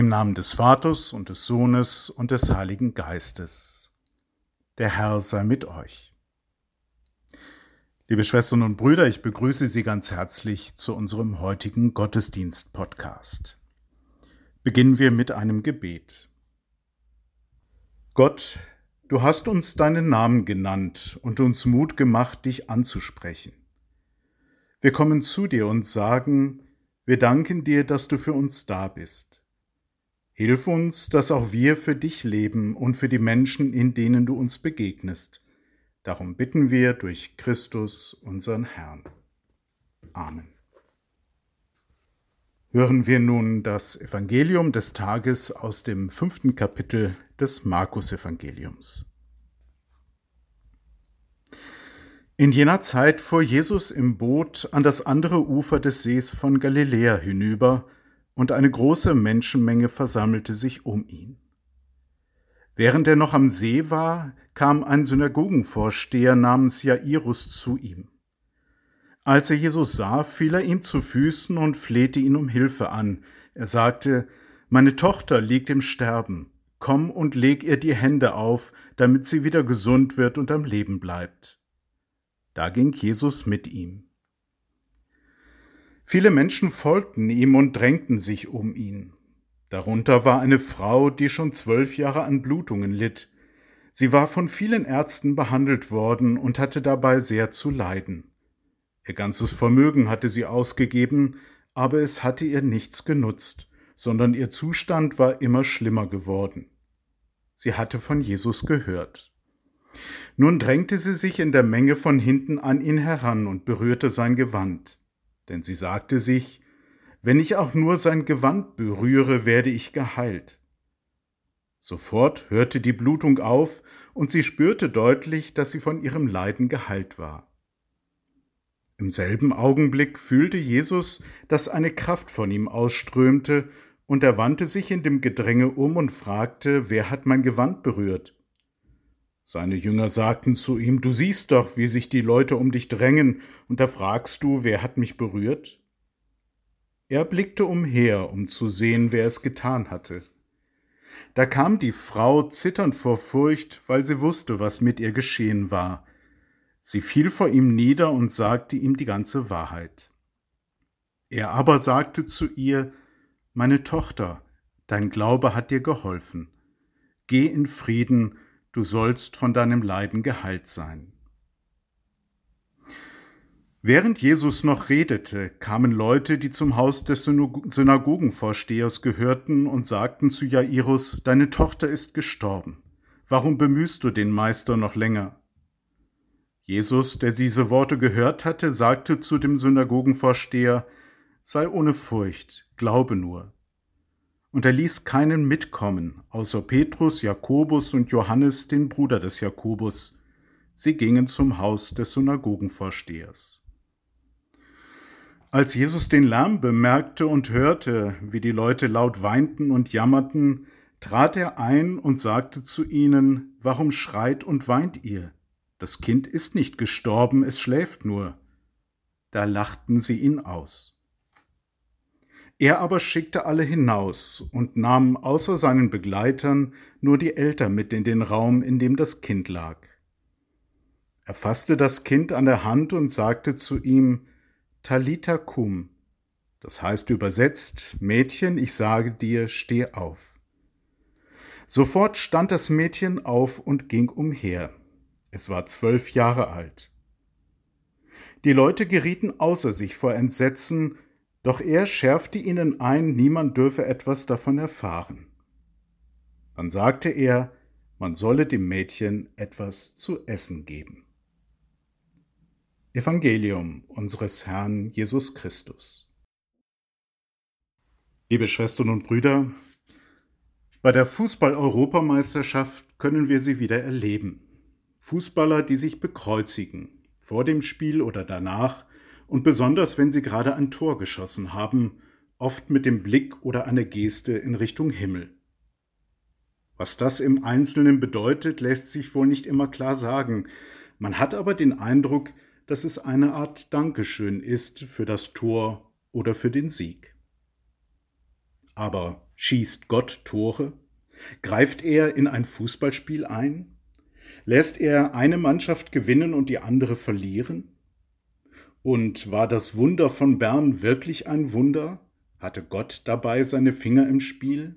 Namen des Vaters und des Sohnes und des Heiligen Geistes. Der Herr sei mit euch. Liebe Schwestern und Brüder, ich begrüße Sie ganz herzlich zu unserem heutigen Gottesdienst-Podcast. Beginnen wir mit einem Gebet. Gott, du hast uns deinen Namen genannt und uns Mut gemacht, dich anzusprechen. Wir kommen zu dir und sagen, wir danken dir, dass du für uns da bist. Hilf uns, dass auch wir für dich leben und für die Menschen, in denen du uns begegnest. Darum bitten wir durch Christus, unseren Herrn. Amen. Hören wir nun das Evangelium des Tages aus dem fünften Kapitel des Markus-Evangeliums. In jener Zeit fuhr Jesus im Boot an das andere Ufer des Sees von Galiläa hinüber, und eine große Menschenmenge versammelte sich um ihn. Während er noch am See war, kam ein Synagogenvorsteher namens Jairus zu ihm. Als er Jesus sah, fiel er ihm zu Füßen und flehte ihn um Hilfe an. Er sagte, Meine Tochter liegt im Sterben. Komm und leg ihr die Hände auf, damit sie wieder gesund wird und am Leben bleibt. Da ging Jesus mit ihm. Viele Menschen folgten ihm und drängten sich um ihn. Darunter war eine Frau, die schon zwölf Jahre an Blutungen litt. Sie war von vielen Ärzten behandelt worden und hatte dabei sehr zu leiden. Ihr ganzes Vermögen hatte sie ausgegeben, aber es hatte ihr nichts genutzt, sondern ihr Zustand war immer schlimmer geworden. Sie hatte von Jesus gehört. Nun drängte sie sich in der Menge von hinten an ihn heran und berührte sein Gewand denn sie sagte sich, wenn ich auch nur sein Gewand berühre, werde ich geheilt. Sofort hörte die Blutung auf, und sie spürte deutlich, dass sie von ihrem Leiden geheilt war. Im selben Augenblick fühlte Jesus, dass eine Kraft von ihm ausströmte, und er wandte sich in dem Gedränge um und fragte, wer hat mein Gewand berührt? Seine Jünger sagten zu ihm, Du siehst doch, wie sich die Leute um dich drängen, und da fragst du, wer hat mich berührt? Er blickte umher, um zu sehen, wer es getan hatte. Da kam die Frau zitternd vor Furcht, weil sie wusste, was mit ihr geschehen war. Sie fiel vor ihm nieder und sagte ihm die ganze Wahrheit. Er aber sagte zu ihr, Meine Tochter, dein Glaube hat dir geholfen. Geh in Frieden, du sollst von deinem Leiden geheilt sein. Während Jesus noch redete, kamen Leute, die zum Haus des Synagogenvorstehers gehörten und sagten zu Jairus, Deine Tochter ist gestorben. Warum bemühst du den Meister noch länger? Jesus, der diese Worte gehört hatte, sagte zu dem Synagogenvorsteher, Sei ohne Furcht, glaube nur und er ließ keinen mitkommen, außer Petrus, Jakobus und Johannes, den Bruder des Jakobus. Sie gingen zum Haus des Synagogenvorstehers. Als Jesus den Lärm bemerkte und hörte, wie die Leute laut weinten und jammerten, trat er ein und sagte zu ihnen, Warum schreit und weint ihr? Das Kind ist nicht gestorben, es schläft nur. Da lachten sie ihn aus. Er aber schickte alle hinaus und nahm außer seinen Begleitern nur die Eltern mit in den Raum, in dem das Kind lag. Er fasste das Kind an der Hand und sagte zu ihm, Talita cum, das heißt übersetzt, Mädchen, ich sage dir, steh auf. Sofort stand das Mädchen auf und ging umher. Es war zwölf Jahre alt. Die Leute gerieten außer sich vor Entsetzen, doch er schärfte ihnen ein, niemand dürfe etwas davon erfahren. Dann sagte er, man solle dem Mädchen etwas zu essen geben. Evangelium unseres Herrn Jesus Christus. Liebe Schwestern und Brüder, bei der Fußball-Europameisterschaft können wir sie wieder erleben. Fußballer, die sich bekreuzigen, vor dem Spiel oder danach, und besonders wenn sie gerade ein Tor geschossen haben, oft mit dem Blick oder einer Geste in Richtung Himmel. Was das im Einzelnen bedeutet, lässt sich wohl nicht immer klar sagen, man hat aber den Eindruck, dass es eine Art Dankeschön ist für das Tor oder für den Sieg. Aber Schießt Gott Tore? Greift er in ein Fußballspiel ein? Lässt er eine Mannschaft gewinnen und die andere verlieren? Und war das Wunder von Bern wirklich ein Wunder? Hatte Gott dabei seine Finger im Spiel?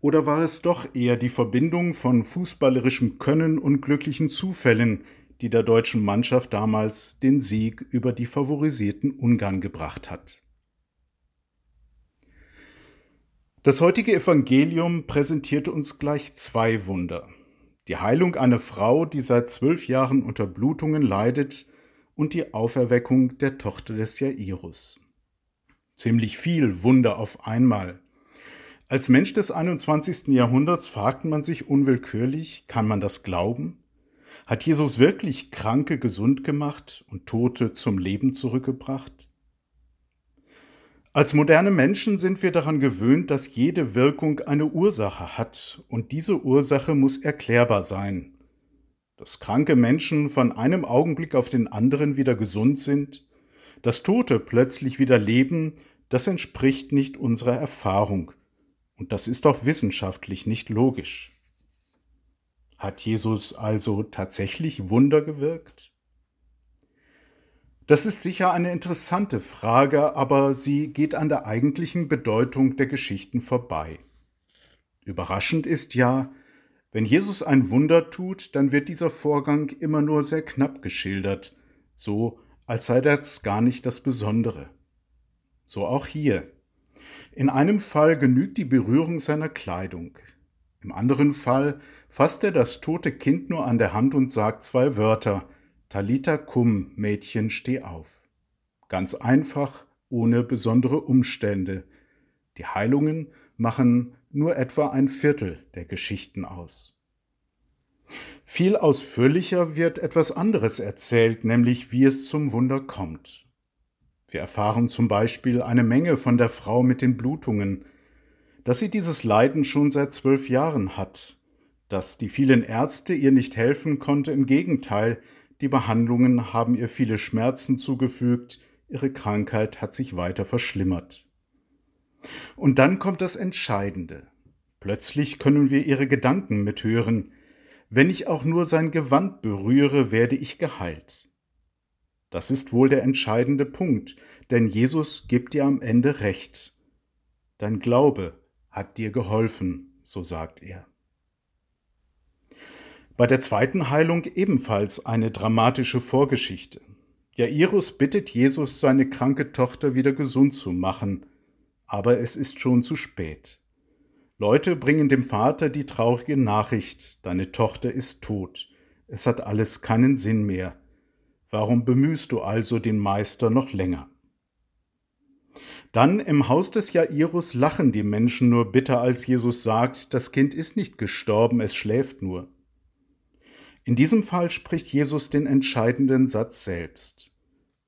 Oder war es doch eher die Verbindung von fußballerischem Können und glücklichen Zufällen, die der deutschen Mannschaft damals den Sieg über die favorisierten Ungarn gebracht hat? Das heutige Evangelium präsentierte uns gleich zwei Wunder. Die Heilung einer Frau, die seit zwölf Jahren unter Blutungen leidet, und die Auferweckung der Tochter des Jairus. Ziemlich viel Wunder auf einmal. Als Mensch des 21. Jahrhunderts fragt man sich unwillkürlich, kann man das glauben? Hat Jesus wirklich Kranke gesund gemacht und Tote zum Leben zurückgebracht? Als moderne Menschen sind wir daran gewöhnt, dass jede Wirkung eine Ursache hat, und diese Ursache muss erklärbar sein. Dass kranke Menschen von einem Augenblick auf den anderen wieder gesund sind, dass Tote plötzlich wieder leben, das entspricht nicht unserer Erfahrung, und das ist auch wissenschaftlich nicht logisch. Hat Jesus also tatsächlich Wunder gewirkt? Das ist sicher eine interessante Frage, aber sie geht an der eigentlichen Bedeutung der Geschichten vorbei. Überraschend ist ja, wenn Jesus ein Wunder tut, dann wird dieser Vorgang immer nur sehr knapp geschildert, so als sei das gar nicht das Besondere. So auch hier. In einem Fall genügt die Berührung seiner Kleidung. Im anderen Fall fasst er das tote Kind nur an der Hand und sagt zwei Wörter, Talita cum, Mädchen, steh auf. Ganz einfach, ohne besondere Umstände. Die Heilungen machen nur etwa ein Viertel der Geschichten aus. Viel ausführlicher wird etwas anderes erzählt, nämlich wie es zum Wunder kommt. Wir erfahren zum Beispiel eine Menge von der Frau mit den Blutungen, dass sie dieses Leiden schon seit zwölf Jahren hat, dass die vielen Ärzte ihr nicht helfen konnte, im Gegenteil, die Behandlungen haben ihr viele Schmerzen zugefügt, ihre Krankheit hat sich weiter verschlimmert. Und dann kommt das Entscheidende. Plötzlich können wir ihre Gedanken mithören. Wenn ich auch nur sein Gewand berühre, werde ich geheilt. Das ist wohl der entscheidende Punkt, denn Jesus gibt dir am Ende recht. Dein Glaube hat dir geholfen, so sagt er. Bei der zweiten Heilung ebenfalls eine dramatische Vorgeschichte. Jairus bittet Jesus, seine kranke Tochter wieder gesund zu machen, aber es ist schon zu spät. Leute bringen dem Vater die traurige Nachricht, deine Tochter ist tot, es hat alles keinen Sinn mehr. Warum bemühst du also den Meister noch länger? Dann im Haus des Jairus lachen die Menschen nur bitter, als Jesus sagt, das Kind ist nicht gestorben, es schläft nur. In diesem Fall spricht Jesus den entscheidenden Satz selbst.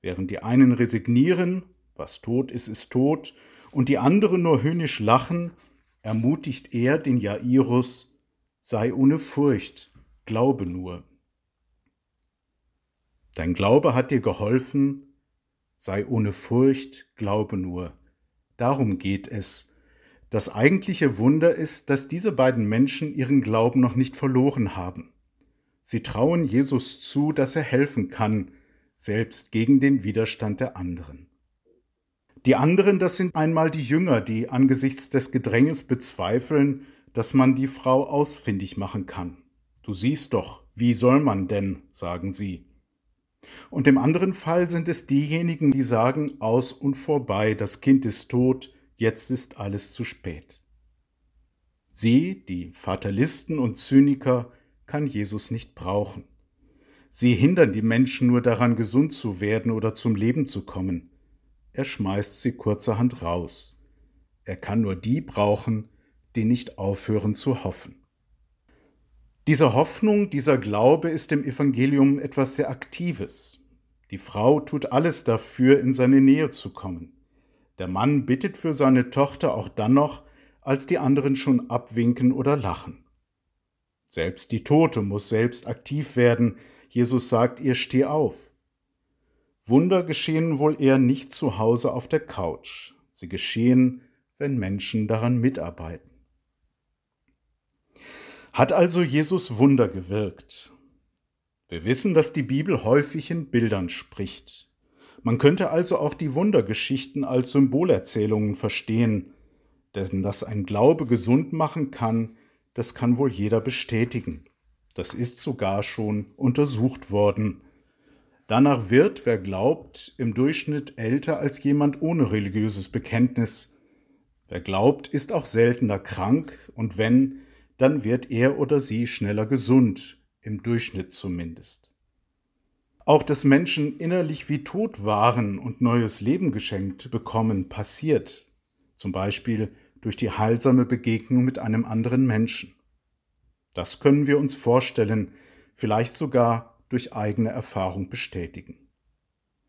Während die einen resignieren, was tot ist, ist tot, und die anderen nur höhnisch lachen, ermutigt er den Jairus, sei ohne Furcht, glaube nur. Dein Glaube hat dir geholfen, sei ohne Furcht, glaube nur. Darum geht es. Das eigentliche Wunder ist, dass diese beiden Menschen ihren Glauben noch nicht verloren haben. Sie trauen Jesus zu, dass er helfen kann, selbst gegen den Widerstand der anderen. Die anderen, das sind einmal die Jünger, die angesichts des Gedränges bezweifeln, dass man die Frau ausfindig machen kann. Du siehst doch, wie soll man denn, sagen sie. Und im anderen Fall sind es diejenigen, die sagen, aus und vorbei, das Kind ist tot, jetzt ist alles zu spät. Sie, die Fatalisten und Zyniker, kann Jesus nicht brauchen. Sie hindern die Menschen nur daran, gesund zu werden oder zum Leben zu kommen. Er schmeißt sie kurzerhand raus. Er kann nur die brauchen, die nicht aufhören zu hoffen. Diese Hoffnung, dieser Glaube ist im Evangelium etwas sehr Aktives. Die Frau tut alles dafür, in seine Nähe zu kommen. Der Mann bittet für seine Tochter auch dann noch, als die anderen schon abwinken oder lachen. Selbst die Tote muss selbst aktiv werden. Jesus sagt ihr, steh auf. Wunder geschehen wohl eher nicht zu Hause auf der Couch. Sie geschehen wenn Menschen daran mitarbeiten. Hat also Jesus Wunder gewirkt? Wir wissen, dass die Bibel häufig in Bildern spricht. Man könnte also auch die Wundergeschichten als Symbolerzählungen verstehen, denn dass ein Glaube gesund machen kann, das kann wohl jeder bestätigen. Das ist sogar schon untersucht worden. Danach wird, wer glaubt, im Durchschnitt älter als jemand ohne religiöses Bekenntnis. Wer glaubt, ist auch seltener krank, und wenn, dann wird er oder sie schneller gesund, im Durchschnitt zumindest. Auch dass Menschen innerlich wie tot waren und neues Leben geschenkt bekommen, passiert, zum Beispiel durch die heilsame Begegnung mit einem anderen Menschen. Das können wir uns vorstellen, vielleicht sogar durch eigene Erfahrung bestätigen.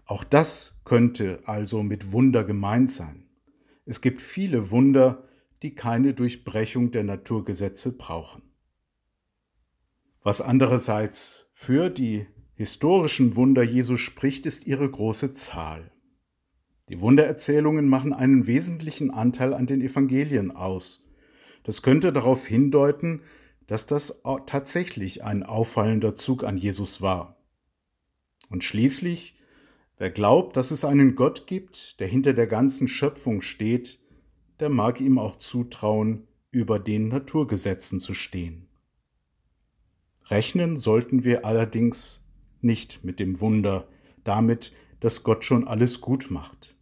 Auch das könnte also mit Wunder gemeint sein. Es gibt viele Wunder, die keine Durchbrechung der Naturgesetze brauchen. Was andererseits für die historischen Wunder Jesu spricht, ist ihre große Zahl. Die Wundererzählungen machen einen wesentlichen Anteil an den Evangelien aus. Das könnte darauf hindeuten, dass das tatsächlich ein auffallender Zug an Jesus war. Und schließlich, wer glaubt, dass es einen Gott gibt, der hinter der ganzen Schöpfung steht, der mag ihm auch zutrauen, über den Naturgesetzen zu stehen. Rechnen sollten wir allerdings nicht mit dem Wunder, damit, dass Gott schon alles gut macht.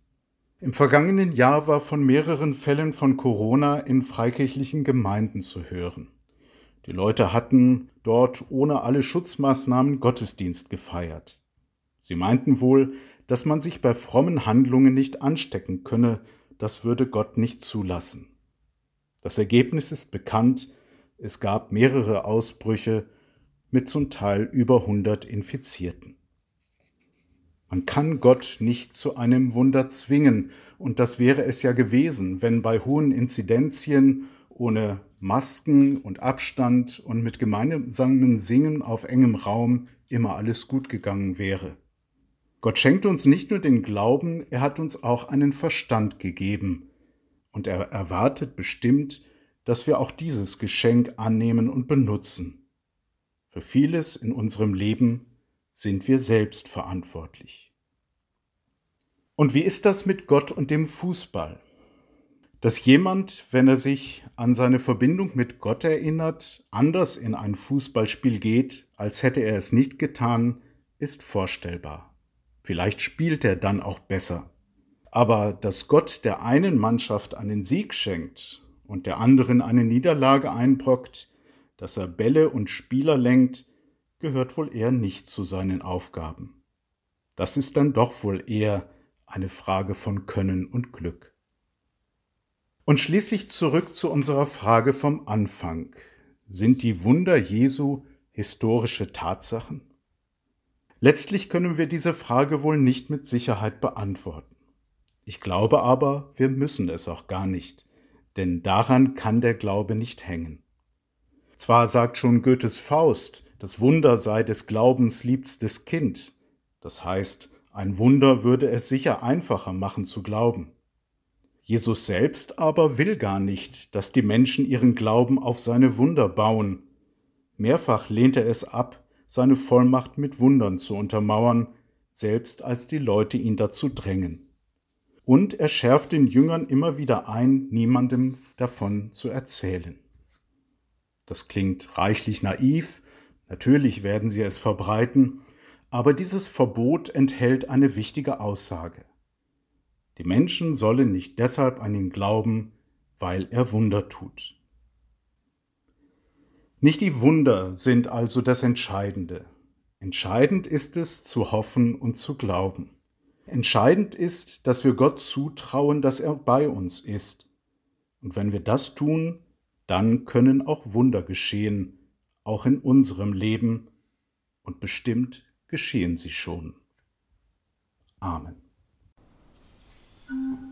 Im vergangenen Jahr war von mehreren Fällen von Corona in freikirchlichen Gemeinden zu hören. Die Leute hatten dort ohne alle Schutzmaßnahmen Gottesdienst gefeiert. Sie meinten wohl, dass man sich bei frommen Handlungen nicht anstecken könne, das würde Gott nicht zulassen. Das Ergebnis ist bekannt, es gab mehrere Ausbrüche mit zum Teil über 100 Infizierten. Man kann Gott nicht zu einem Wunder zwingen, und das wäre es ja gewesen, wenn bei hohen Inzidenzien ohne Masken und Abstand und mit gemeinsamen Singen auf engem Raum immer alles gut gegangen wäre. Gott schenkt uns nicht nur den Glauben, er hat uns auch einen Verstand gegeben. Und er erwartet bestimmt, dass wir auch dieses Geschenk annehmen und benutzen. Für vieles in unserem Leben sind wir selbst verantwortlich. Und wie ist das mit Gott und dem Fußball? Dass jemand, wenn er sich an seine Verbindung mit Gott erinnert, anders in ein Fußballspiel geht, als hätte er es nicht getan, ist vorstellbar. Vielleicht spielt er dann auch besser. Aber dass Gott der einen Mannschaft einen Sieg schenkt und der anderen eine Niederlage einbrockt, dass er Bälle und Spieler lenkt, gehört wohl eher nicht zu seinen Aufgaben. Das ist dann doch wohl eher eine Frage von Können und Glück. Und schließlich zurück zu unserer Frage vom Anfang. Sind die Wunder Jesu historische Tatsachen? Letztlich können wir diese Frage wohl nicht mit Sicherheit beantworten. Ich glaube aber, wir müssen es auch gar nicht, denn daran kann der Glaube nicht hängen. Zwar sagt schon Goethes Faust, das Wunder sei des Glaubens liebstes Kind, das heißt, ein Wunder würde es sicher einfacher machen zu glauben. Jesus selbst aber will gar nicht, dass die Menschen ihren Glauben auf seine Wunder bauen. Mehrfach lehnt er es ab, seine Vollmacht mit Wundern zu untermauern, selbst als die Leute ihn dazu drängen. Und er schärft den Jüngern immer wieder ein, niemandem davon zu erzählen. Das klingt reichlich naiv, natürlich werden sie es verbreiten, aber dieses Verbot enthält eine wichtige Aussage. Die Menschen sollen nicht deshalb an ihn glauben, weil er Wunder tut. Nicht die Wunder sind also das Entscheidende. Entscheidend ist es, zu hoffen und zu glauben. Entscheidend ist, dass wir Gott zutrauen, dass er bei uns ist. Und wenn wir das tun, dann können auch Wunder geschehen, auch in unserem Leben, und bestimmt geschehen sie schon. Amen. Mm-hmm.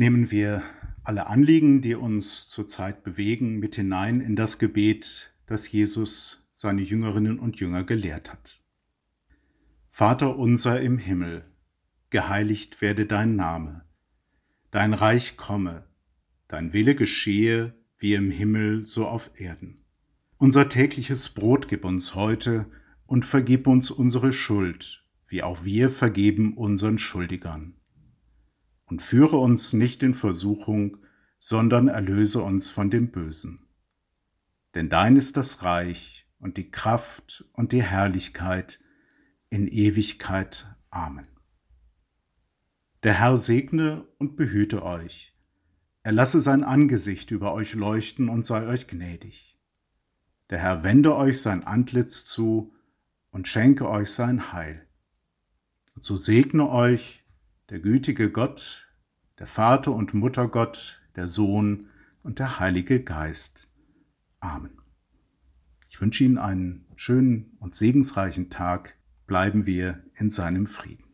Nehmen wir alle Anliegen, die uns zurzeit bewegen, mit hinein in das Gebet, das Jesus seine Jüngerinnen und Jünger gelehrt hat. Vater unser im Himmel, geheiligt werde dein Name, dein Reich komme, dein Wille geschehe, wie im Himmel so auf Erden. Unser tägliches Brot gib uns heute und vergib uns unsere Schuld, wie auch wir vergeben unseren Schuldigern. Und führe uns nicht in Versuchung, sondern erlöse uns von dem Bösen. Denn dein ist das Reich und die Kraft und die Herrlichkeit in Ewigkeit. Amen. Der Herr segne und behüte euch. Er lasse sein Angesicht über euch leuchten und sei euch gnädig. Der Herr wende euch sein Antlitz zu und schenke euch sein Heil. Und so segne euch der gütige Gott, der Vater und Muttergott, der Sohn und der Heilige Geist. Amen. Ich wünsche Ihnen einen schönen und segensreichen Tag. Bleiben wir in seinem Frieden.